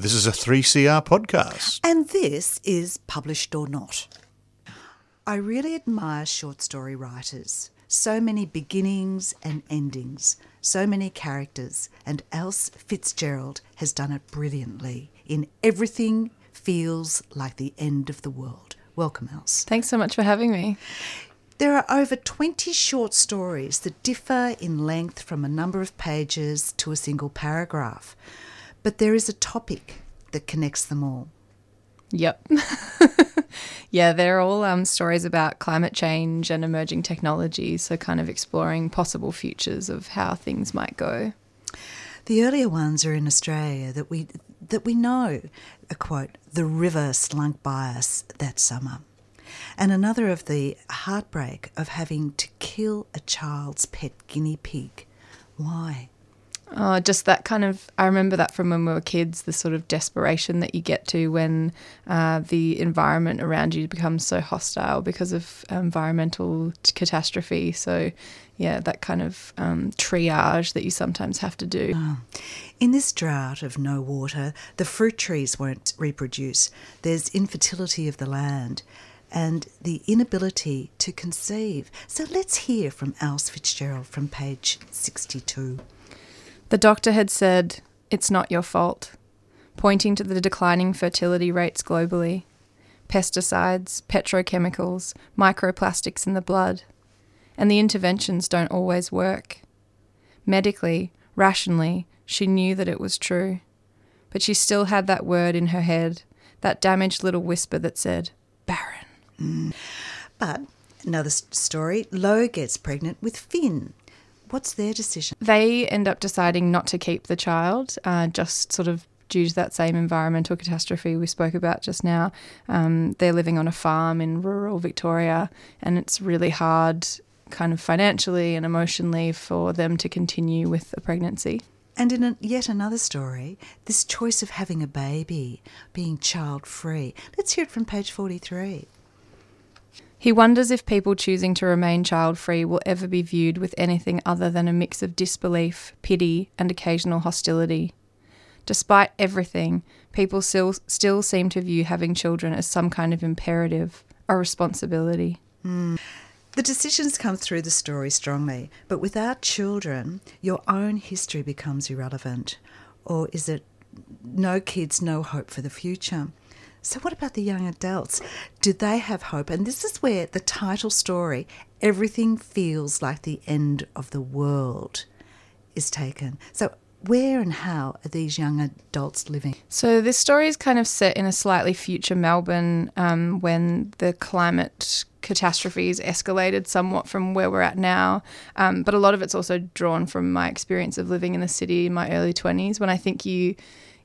This is a 3CR podcast. And this is Published or Not. I really admire short story writers. So many beginnings and endings, so many characters, and Else Fitzgerald has done it brilliantly in Everything Feels Like the End of the World. Welcome, Else. Thanks so much for having me. There are over 20 short stories that differ in length from a number of pages to a single paragraph, but there is a topic that connects them all. Yep. yeah, they're all um, stories about climate change and emerging technologies, so kind of exploring possible futures of how things might go. The earlier ones are in Australia that we that we know. A quote: "The river slunk by us that summer," and another of the heartbreak of having to kill a child's pet guinea pig. Why? Oh, just that kind of, I remember that from when we were kids, the sort of desperation that you get to when uh, the environment around you becomes so hostile because of environmental catastrophe. So, yeah, that kind of um, triage that you sometimes have to do. Oh. In this drought of no water, the fruit trees won't reproduce. There's infertility of the land and the inability to conceive. So let's hear from Else Fitzgerald from page 62. The doctor had said, It's not your fault, pointing to the declining fertility rates globally pesticides, petrochemicals, microplastics in the blood. And the interventions don't always work. Medically, rationally, she knew that it was true. But she still had that word in her head, that damaged little whisper that said, barren. Mm. But another story Lo gets pregnant with Finn. What's their decision? They end up deciding not to keep the child, uh, just sort of due to that same environmental catastrophe we spoke about just now. Um, they're living on a farm in rural Victoria, and it's really hard, kind of financially and emotionally, for them to continue with a pregnancy. And in a, yet another story, this choice of having a baby, being child free. Let's hear it from page 43. He wonders if people choosing to remain child free will ever be viewed with anything other than a mix of disbelief, pity, and occasional hostility. Despite everything, people still, still seem to view having children as some kind of imperative, a responsibility. Mm. The decisions come through the story strongly, but without children, your own history becomes irrelevant. Or is it no kids, no hope for the future? So, what about the young adults? Do they have hope? And this is where the title story, Everything Feels Like the End of the World, is taken. So, where and how are these young adults living? So, this story is kind of set in a slightly future Melbourne um, when the climate catastrophes escalated somewhat from where we're at now. Um, but a lot of it's also drawn from my experience of living in the city in my early 20s when I think you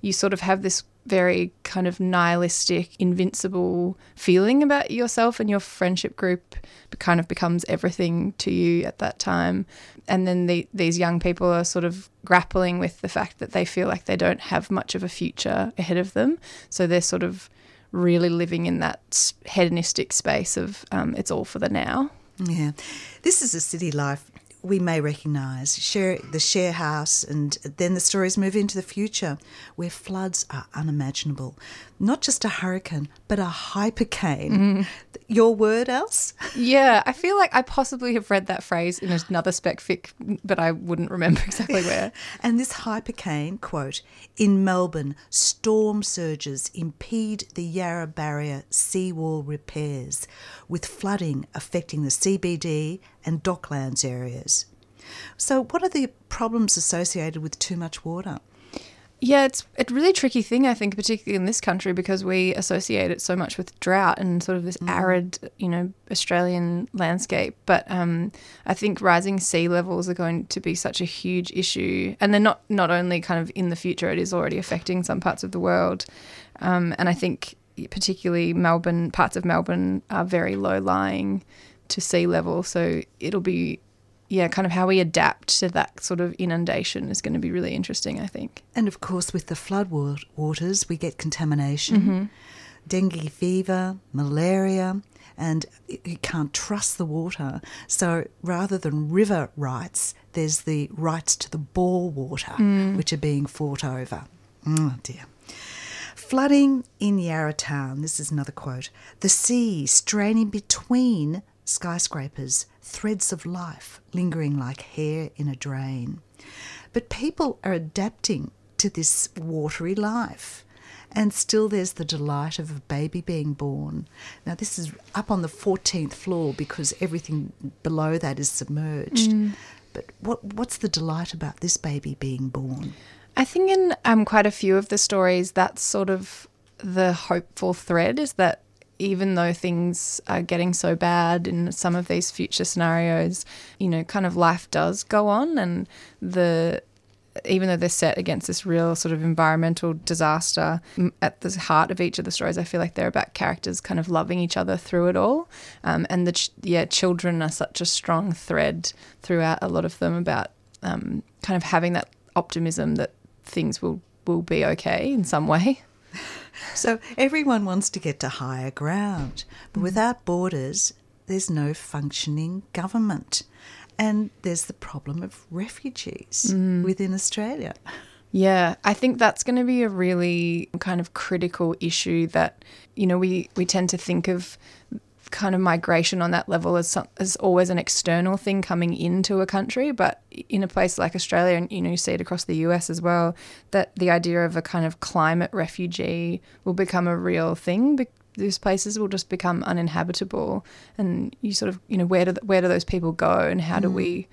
you sort of have this very kind of nihilistic, invincible feeling about yourself and your friendship group kind of becomes everything to you at that time. And then the, these young people are sort of grappling with the fact that they feel like they don't have much of a future ahead of them. So they're sort of really living in that hedonistic space of um, it's all for the now. Yeah. This is a city life we may recognise share the share house, and then the stories move into the future where floods are unimaginable. Not just a hurricane, but a hypercane. Mm. Your word, Else? Yeah, I feel like I possibly have read that phrase in another spec fic, but I wouldn't remember exactly where. and this hypercane, quote, in Melbourne, storm surges impede the Yarra Barrier seawall repairs, with flooding affecting the CBD and Docklands areas. So, what are the problems associated with too much water? Yeah, it's a really tricky thing, I think, particularly in this country, because we associate it so much with drought and sort of this mm. arid, you know, Australian landscape. But um, I think rising sea levels are going to be such a huge issue, and they're not not only kind of in the future; it is already affecting some parts of the world. Um, and I think particularly Melbourne, parts of Melbourne are very low lying to sea level, so it'll be yeah, kind of how we adapt to that sort of inundation is going to be really interesting, I think. And of course, with the flood waters, we get contamination, mm-hmm. dengue fever, malaria, and you can't trust the water. So rather than river rights, there's the rights to the bore water, mm. which are being fought over. Oh dear. Flooding in Yarra Town, this is another quote. The sea straining between skyscrapers, threads of life lingering like hair in a drain. But people are adapting to this watery life. And still, there's the delight of a baby being born. Now, this is up on the 14th floor because everything below that is submerged. But what, what's the delight about this baby being born? I think in um, quite a few of the stories, that's sort of the hopeful thread is that even though things are getting so bad in some of these future scenarios, you know, kind of life does go on, and the even though they're set against this real sort of environmental disaster, at the heart of each of the stories, I feel like they're about characters kind of loving each other through it all. Um, and the ch- yeah, children are such a strong thread throughout a lot of them about um, kind of having that optimism that things will will be okay in some way. So everyone wants to get to higher ground, but mm-hmm. without borders, there's no functioning government. And there's the problem of refugees mm-hmm. within Australia. Yeah, I think that's going to be a really kind of critical issue that you know we we tend to think of kind of migration on that level is, some, as always an external thing coming into a country, but in a place like Australia, and you know you see it across the US as well, that the idea of a kind of climate refugee will become a real thing. Be- these places will just become uninhabitable, and you sort of you know where do th- where do those people go, and how do we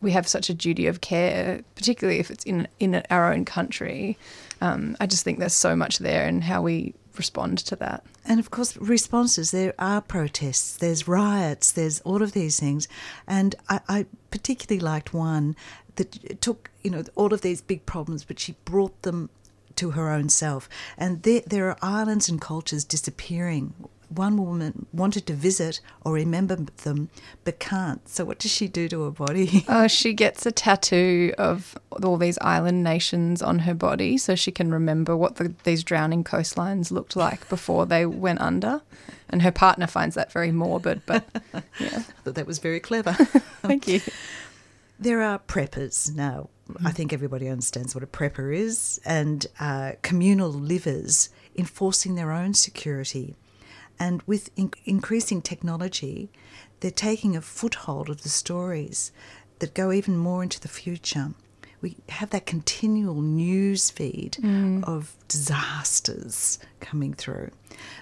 we have such a duty of care, particularly if it's in in our own country. Um, I just think there's so much there, and how we respond to that. And of course, responses there are protests, there's riots, there's all of these things. And I, I particularly liked one that took, you know, all of these big problems, but she brought them to her own self. And there, there are islands and cultures disappearing. One woman wanted to visit or remember them, but can't. So, what does she do to her body? Oh, she gets a tattoo of all these island nations on her body so she can remember what the, these drowning coastlines looked like before they went under. And her partner finds that very morbid, but yeah. Thought that was very clever. Thank you. There are preppers now. I think everybody understands what a prepper is, and uh, communal livers enforcing their own security. And with in- increasing technology, they're taking a foothold of the stories that go even more into the future. We have that continual news feed mm. of disasters coming through.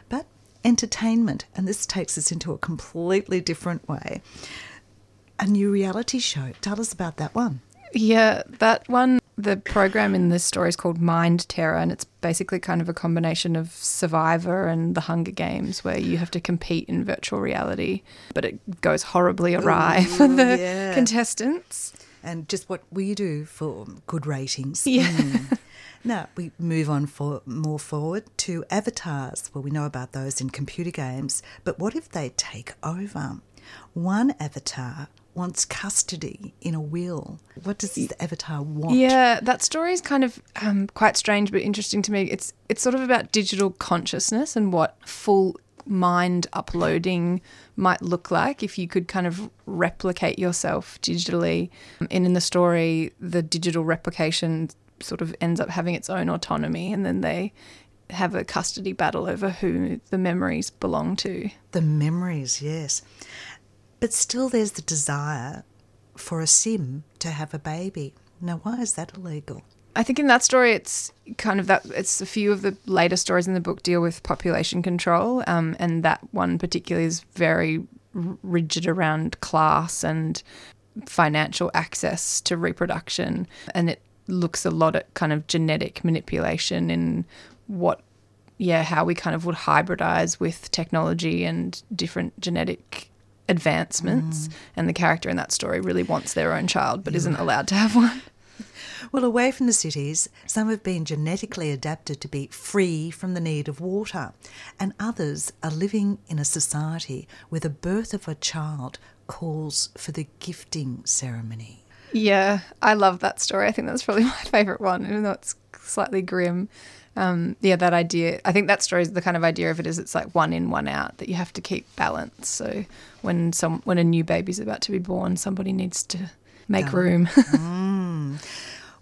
But entertainment, and this takes us into a completely different way. A new reality show. Tell us about that one. Yeah, that one, the program in this story is called Mind Terror, and it's basically kind of a combination of Survivor and the Hunger Games, where you have to compete in virtual reality, but it goes horribly awry for the yeah. contestants. and just what we do for good ratings. Yeah. Mm. now we move on for more forward to avatars. Well, we know about those in computer games, but what if they take over? One avatar wants custody in a will. What does the avatar want? Yeah, that story is kind of um, quite strange but interesting to me. It's it's sort of about digital consciousness and what full mind uploading might look like if you could kind of replicate yourself digitally. And in the story, the digital replication sort of ends up having its own autonomy, and then they have a custody battle over who the memories belong to. The memories, yes. But still, there's the desire for a sim to have a baby. Now, why is that illegal? I think in that story, it's kind of that. It's a few of the later stories in the book deal with population control, um, and that one particularly is very rigid around class and financial access to reproduction, and it looks a lot at kind of genetic manipulation in what, yeah, how we kind of would hybridize with technology and different genetic advancements. Mm. And the character in that story really wants their own child, but isn't allowed to have one. Well, away from the cities, some have been genetically adapted to be free from the need of water, and others are living in a society where the birth of a child calls for the gifting ceremony. Yeah, I love that story. I think that's probably my favorite one, even though it's slightly grim. Um, yeah, that idea. I think that story is the kind of idea of it is it's like one in, one out that you have to keep balance. So when some when a new baby's about to be born, somebody needs to make room.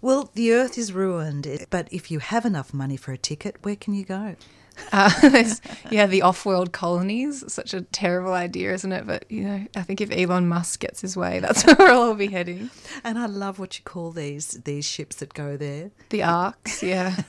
Well, the earth is ruined, but if you have enough money for a ticket, where can you go? Uh, yeah, the off-world colonies. Such a terrible idea, isn't it? But you know, I think if Elon Musk gets his way, that's where we'll all be heading. And I love what you call these these ships that go there. The arks, yeah.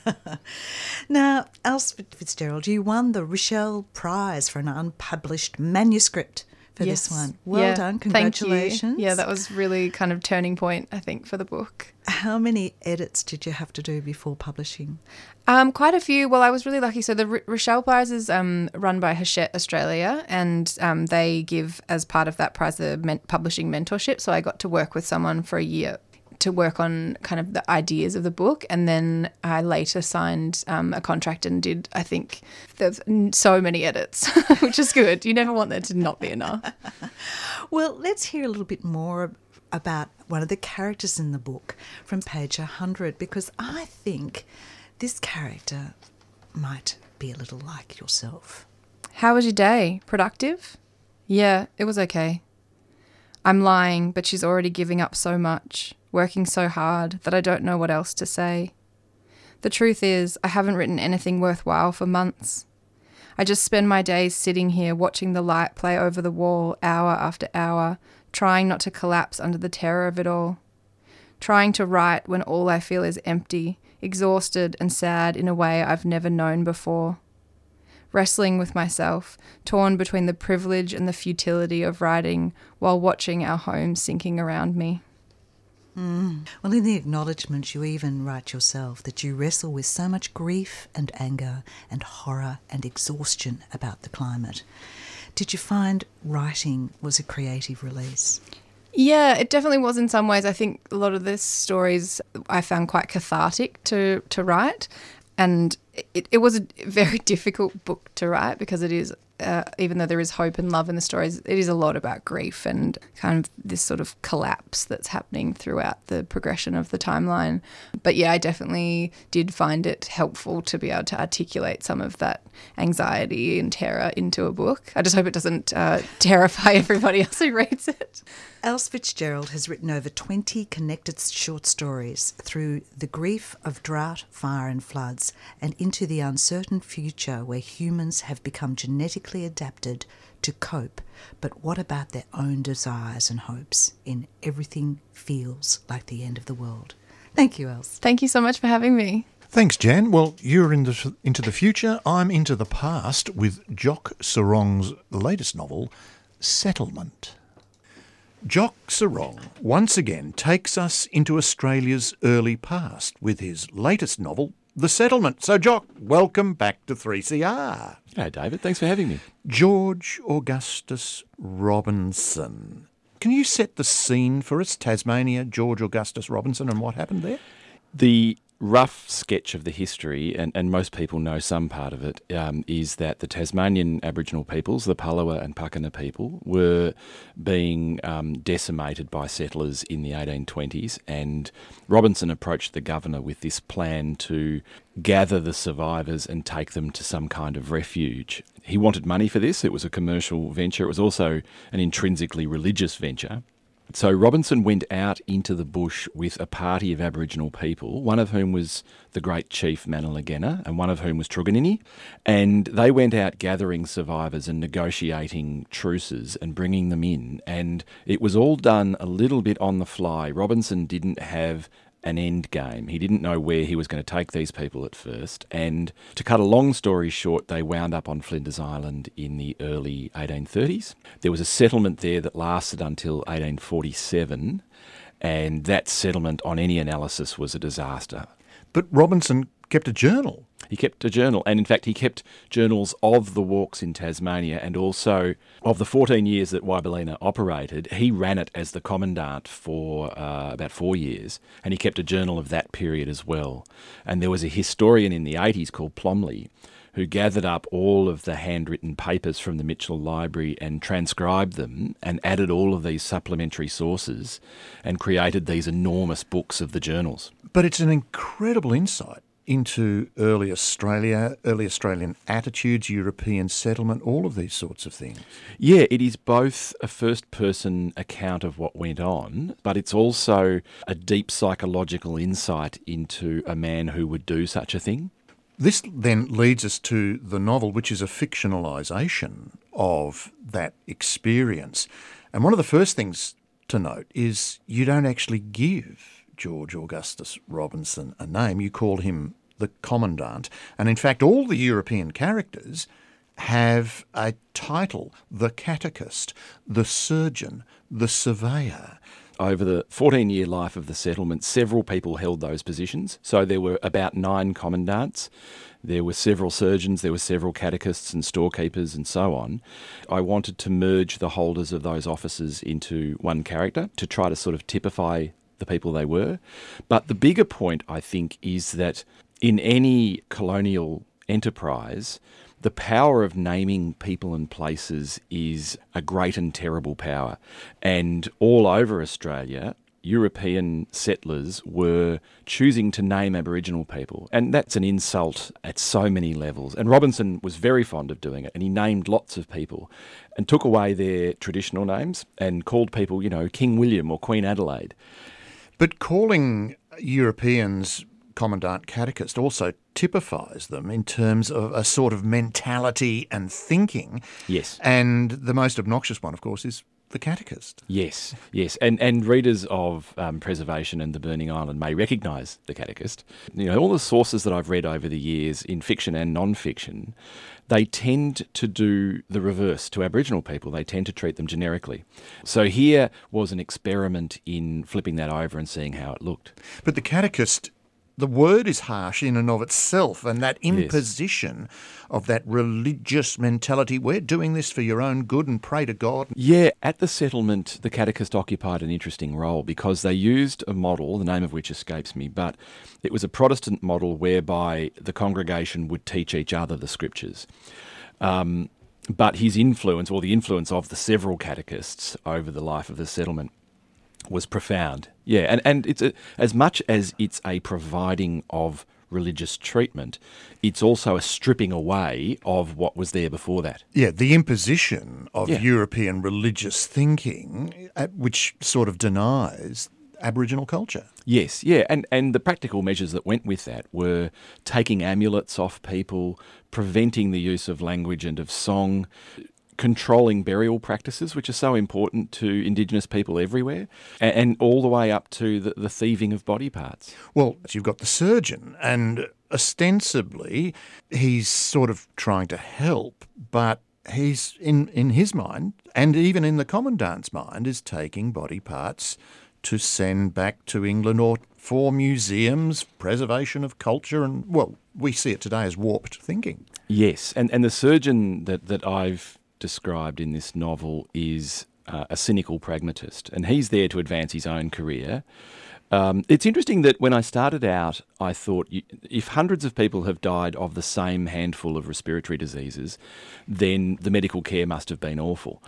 now, Else Fitzgerald, you won the Richell Prize for an unpublished manuscript for yes. this one. Well yeah. done, congratulations. Yeah, that was really kind of turning point, I think, for the book. How many edits did you have to do before publishing? Um, quite a few. Well, I was really lucky. So the R- Richell Prize is um, run by Hachette Australia, and um, they give as part of that prize the men- publishing mentorship. So I got to work with someone for a year to work on kind of the ideas of the book, and then I later signed um, a contract and did. I think there's n- so many edits, which is good. You never want there to not be enough. Well, let's hear a little bit more about one of the characters in the book from page 100 because I think this character might be a little like yourself. How was your day? Productive? Yeah, it was okay. I'm lying, but she's already giving up so much, working so hard that I don't know what else to say. The truth is, I haven't written anything worthwhile for months. I just spend my days sitting here watching the light play over the wall hour after hour, trying not to collapse under the terror of it all. Trying to write when all I feel is empty, exhausted and sad in a way I've never known before. Wrestling with myself, torn between the privilege and the futility of writing while watching our home sinking around me. Mm. Well, in the acknowledgements, you even write yourself that you wrestle with so much grief and anger and horror and exhaustion about the climate. Did you find writing was a creative release? Yeah, it definitely was in some ways. I think a lot of the stories I found quite cathartic to, to write. And it, it was a very difficult book to write because it is, uh, even though there is hope and love in the stories, it is a lot about grief and kind of this sort of collapse that's happening throughout the progression of the timeline. But yeah, I definitely did find it helpful to be able to articulate some of that anxiety and terror into a book. I just hope it doesn't uh, terrify everybody else who reads it. Else Fitzgerald has written over 20 connected short stories through the grief of drought, fire, and floods, and into the uncertain future where humans have become genetically adapted to cope. But what about their own desires and hopes in Everything Feels Like the End of the World? Thank you, Else. Thank you so much for having me. Thanks, Jan. Well, you're in the, into the future. I'm into the past with Jock Serong's latest novel, Settlement. Jock Sarong once again takes us into Australia's early past with his latest novel, The Settlement. So, Jock, welcome back to 3CR. Hey, David. Thanks for having me. George Augustus Robinson. Can you set the scene for us, Tasmania, George Augustus Robinson, and what happened there? The rough sketch of the history, and, and most people know some part of it, um, is that the Tasmanian Aboriginal peoples, the Palawa and Pakana people, were being um, decimated by settlers in the 1820s. And Robinson approached the governor with this plan to gather the survivors and take them to some kind of refuge. He wanted money for this. It was a commercial venture. It was also an intrinsically religious venture. So Robinson went out into the bush with a party of Aboriginal people, one of whom was the great chief Mannalargenna, and one of whom was Truganini. And they went out gathering survivors and negotiating truces and bringing them in. And it was all done a little bit on the fly. Robinson didn't have an end game. He didn't know where he was going to take these people at first. And to cut a long story short, they wound up on Flinders Island in the early 1830s. There was a settlement there that lasted until 1847, and that settlement, on any analysis, was a disaster. But Robinson kept a journal. He kept a journal, and in fact, he kept journals of the walks in Tasmania and also of the 14 years that Wybalenna operated. He ran it as the commandant for uh, about four years, and he kept a journal of that period as well. And there was a historian in the 80s called Plomley who gathered up all of the handwritten papers from the Mitchell Library and transcribed them and added all of these supplementary sources and created these enormous books of the journals. But it's an incredible insight into early Australia, early Australian attitudes, European settlement, all of these sorts of things. Yeah, it is both a first person account of what went on, but it's also a deep psychological insight into a man who would do such a thing. This then leads us to the novel, which is a fictionalisation of that experience. And one of the first things to note is you don't actually give George Augustus Robinson a name, you call him the Commandant. And in fact, all the European characters have a title the catechist, the surgeon, the surveyor. Over the 14 year life of the settlement, several people held those positions. So there were about nine commandants. There were several surgeons, there were several catechists and storekeepers and so on. I wanted to merge the holders of those offices into one character to try to sort of typify the people they were. But the bigger point, I think, is that in any colonial enterprise, the power of naming people and places is a great and terrible power. And all over Australia, European settlers were choosing to name Aboriginal people. And that's an insult at so many levels. And Robinson was very fond of doing it. And he named lots of people and took away their traditional names and called people, you know, King William or Queen Adelaide. But calling Europeans Commandant Catechist also typifies them in terms of a sort of mentality and thinking. Yes. And the most obnoxious one, of course, is the catechist. Yes, yes, and and readers of um, Preservation and the Burning Island may recognise the catechist. You know, all the sources that I've read over the years in fiction and non-fiction, they tend to do the reverse to Aboriginal people. They tend to treat them generically. So here was an experiment in flipping that over and seeing how it looked. But the catechist the word is harsh in and of itself, and that imposition yes. of that religious mentality, we're doing this for your own good and pray to God. Yeah, at the settlement, the catechist occupied an interesting role because they used a model, the name of which escapes me, but it was a Protestant model whereby the congregation would teach each other the scriptures. Um, but his influence, or the influence of the several catechists over the life of the settlement, was profound. Yeah, and, and it's a, as much as it's a providing of religious treatment, it's also a stripping away of what was there before that. Yeah, the imposition of yeah. European religious thinking, uh, which sort of denies Aboriginal culture. Yes, yeah, and, and the practical measures that went with that were taking amulets off people, preventing the use of language and of song, controlling burial practices, which are so important to Indigenous people everywhere, and, and all the way up to the, the thieving of body parts. Well, you've got the surgeon, and ostensibly he's sort of trying to help, but he's in in his mind, and even in the commandant's mind, is taking body parts to send back to England or for museums, preservation of culture, and well, we see it today as warped thinking. Yes, and and the surgeon that that I've described in this novel is uh, a cynical pragmatist, and he's there to advance his own career. Um, it's interesting that when I started out, I thought if hundreds of people have died of the same handful of respiratory diseases, then the medical care must have been awful.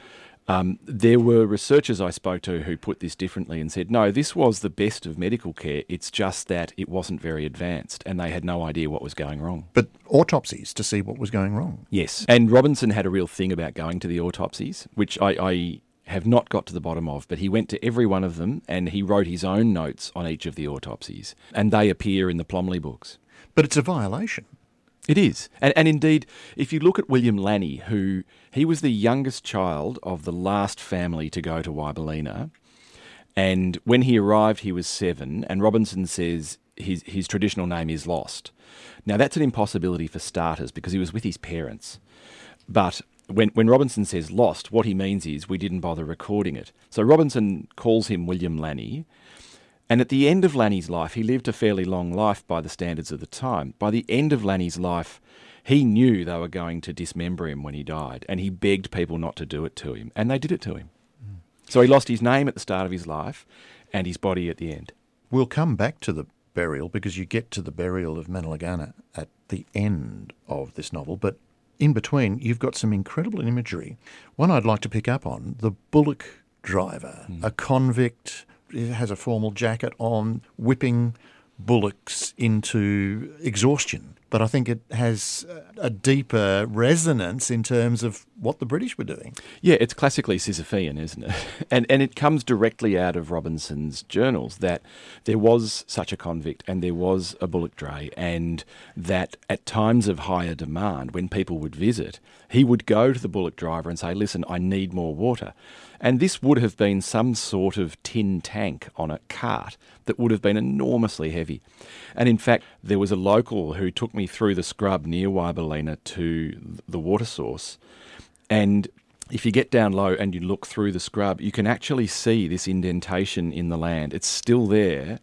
Um, there were researchers I spoke to who put this differently and said, no, this was the best of medical care. It's just that it wasn't very advanced and they had no idea what was going wrong. But autopsies to see what was going wrong. Yes. And Robinson had a real thing about going to the autopsies, which I, I have not got to the bottom of, but he went to every one of them and he wrote his own notes on each of the autopsies. And they appear in the Plomley books. But it's a violation. It is. And, and indeed, if you look at William Lanny, who he was the youngest child of the last family to go to Wybalenna, and when he arrived, he was seven, and Robinson says his, his traditional name is lost. Now, that's an impossibility for starters because he was with his parents. But when, when Robinson says lost, what he means is we didn't bother recording it. So Robinson calls him William Lanny, and at the end of Lanny's life, he lived a fairly long life by the standards of the time. By the end of Lanny's life, he knew they were going to dismember him when he died, and he begged people not to do it to him, and they did it to him. Mm. So he lost his name at the start of his life and his body at the end. We'll come back to the burial because you get to the burial of Mannalargenna at the end of this novel, but in between, you've got some incredible imagery. One I'd like to pick up on the bullock driver, mm. a convict has a formal jacket on, whipping bullocks into exhaustion. But I think it has a deeper resonance in terms of what the British were doing. Yeah, it's classically Sisyphean, isn't it? And and it comes directly out of Robinson's journals that there was such a convict and there was a bullock dray, and that at times of higher demand, when people would visit, he would go to the bullock driver and say, "Listen, I need more water." And this would have been some sort of tin tank on a cart that would have been enormously heavy. And in fact, there was a local who took me through the scrub near Wybalenna to the water source. And if you get down low and you look through the scrub, you can actually see this indentation in the land. It's still there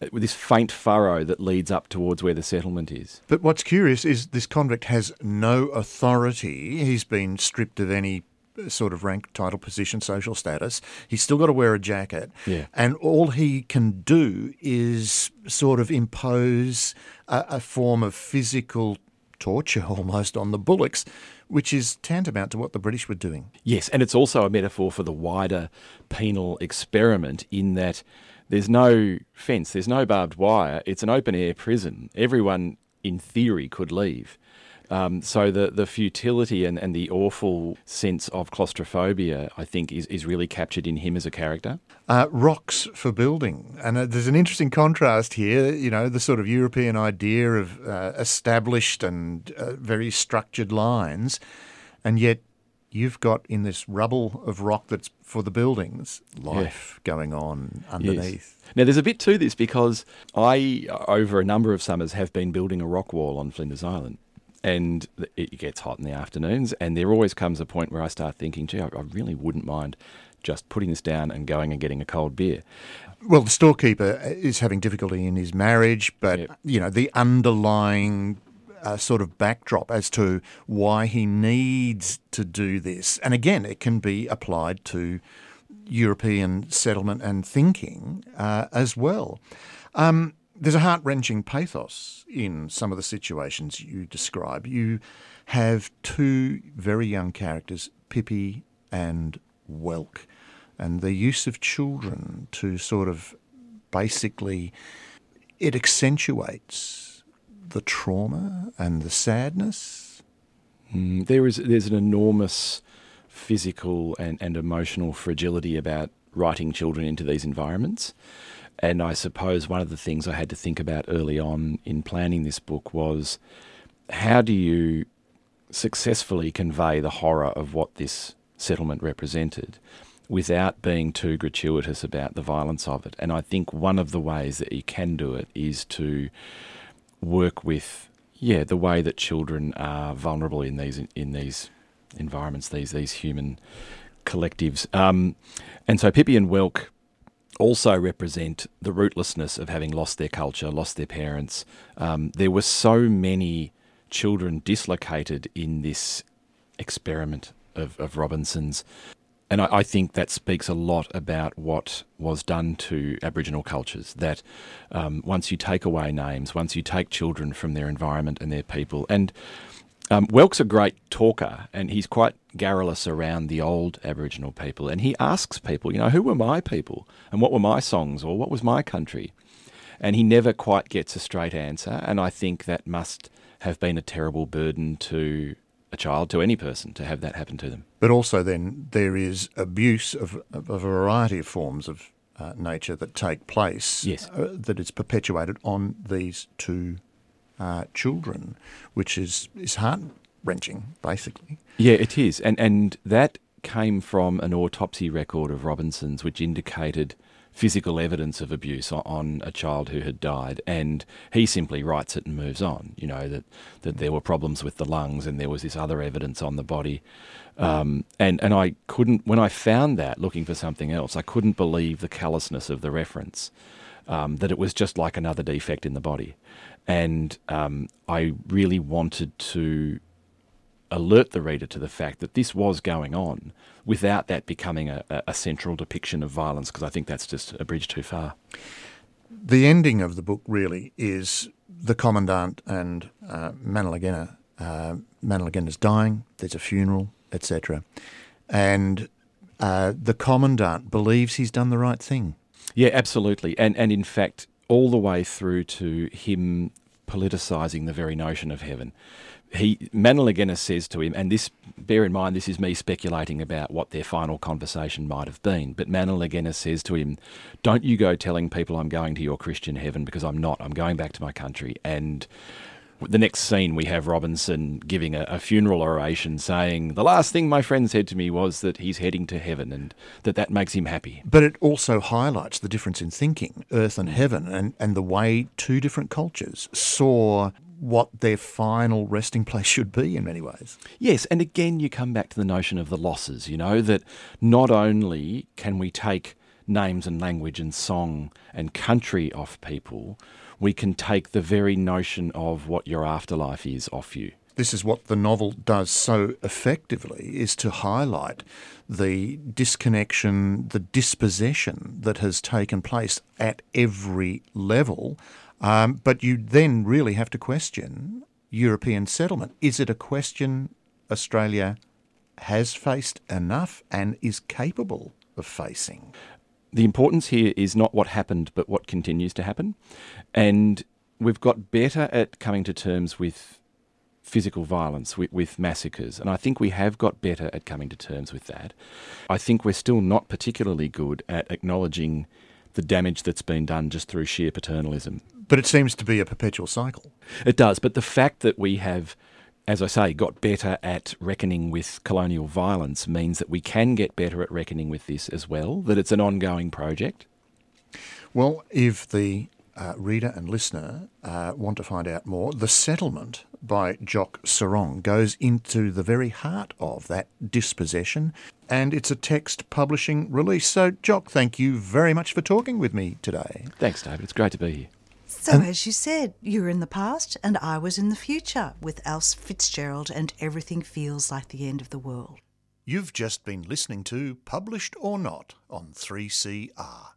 uh, with this faint furrow that leads up towards where the settlement is. But what's curious is this convict has no authority. He's been stripped of any sort of rank, title, position, social status. He's still got to wear a jacket. Yeah. And all he can do is sort of impose a, a form of physical torture almost on the bullocks, which is tantamount to what the British were doing. Yes, and it's also a metaphor for the wider penal experiment in that there's no fence, there's no barbed wire, it's an open air prison. Everyone, in theory, could leave. Um, so the the futility and, and the awful sense of claustrophobia, I think, is, is really captured in him as a character. Uh, rocks for building, and uh, there's an interesting contrast here. You know, the sort of European idea of uh, established and uh, very structured lines, and yet you've got in this rubble of rock that's for the buildings life yeah. going on underneath. Yes. Now, there's a bit to this because I, over a number of summers, have been building a rock wall on Flinders Island and it gets hot in the afternoons. And there always comes a point where I start thinking, gee, I, really wouldn't mind just putting this down and going and getting a cold beer. Well, the storekeeper is having difficulty in his marriage, but yep. you know the underlying uh, sort of backdrop as to why he needs to do this, and again, it can be applied to European settlement and thinking uh, as well. Um, there's a heart wrenching pathos in some of the situations you describe. You have two very young characters, Pippi and Welk, and the use of children to sort of basically it accentuates the trauma and the sadness. Mm, there is there's an enormous physical and, and emotional fragility about writing children into these environments. And I suppose one of the things I had to think about early on in planning this book was how do you successfully convey the horror of what this settlement represented without being too gratuitous about the violence of it. And I think one of the ways that you can do it is to work with yeah, the way that children are vulnerable in these in these environments, these these human collectives. Um, and so Pippi and Welk also represent the rootlessness of having lost their culture, lost their parents. Um, there were so many children dislocated in this experiment of, of Robinson's. And I, I, think that speaks a lot about what was done to Aboriginal cultures. That um, once you take away names, once you take children from their environment and their people, and um, Welk's a great talker, and he's quite garrulous around the old Aboriginal people. And he asks people, you know, who were my people, and what were my songs, or what was my country? And he never quite gets a straight answer. And I think that must have been a terrible burden to a child, to any person, to have that happen to them. But also, then there is abuse of, of a variety of forms of uh, nature that take place. Yes, uh, that is perpetuated on these two uh, children, which is, is heart wrenching, basically. Yeah, it is. And, and that came from an autopsy record of Robinson's, which indicated physical evidence of abuse on a child who had died, and he simply writes it and moves on. You know that that there were problems with the lungs, and there was this other evidence on the body, um, and and I couldn't when I found that looking for something else, I couldn't believe the callousness of the reference. Um, that it was just like another defect in the body, and um, I really wanted to alert the reader to the fact that this was going on without that becoming a, a central depiction of violence, because I think that's just a bridge too far. The ending of the book really is the commandant and uh, Mannalargenna. Uh, is dying. There's a funeral, etc. And uh, the commandant believes he's done the right thing. Yeah, absolutely. And and in fact, all the way through to him politicising the very notion of heaven. He Manoleganis says to him, and this bear in mind, this is me speculating about what their final conversation might have been. But Manoleganis says to him, "Don't you go telling people I'm going to your Christian heaven because I'm not. I'm going back to my country." And the next scene, we have Robinson giving a, a, funeral oration saying, The last thing my friend said to me was that he's heading to heaven and that that makes him happy. But it also highlights the difference in thinking, earth and mm. heaven, and, and the way two different cultures saw what their final resting place should be in many ways. Yes, and again, you come back to the notion of the losses, you know, that not only can we take names and language and song and country off people, we can take the very notion of what your afterlife is off you. This is what the novel does so effectively is to highlight the disconnection, the dispossession that has taken place at every level. Um, but you then really have to question European settlement. Is it a question Australia has faced enough and is capable of facing? The importance here is not what happened, but what continues to happen. And we've got better at coming to terms with physical violence, with, with, massacres. And I think we have got better at coming to terms with that. I think we're still not particularly good at acknowledging the damage that's been done just through sheer paternalism. But it seems to be a perpetual cycle. It does. But the fact that we have as I say, got better at reckoning with colonial violence means that we can get better at reckoning with this as well, that it's an ongoing project? Well, if the uh, reader and listener uh, want to find out more, The Settlement by Jock Serong goes into the very heart of that dispossession, and it's a text publishing release. So, Jock, thank you very much for talking with me today. Thanks, David. It's great to be here. So, and as you said, you're in the past and I was in the future with Alf Fitzgerald, and everything feels like the end of the world. You've just been listening to Published or Not on 3CR.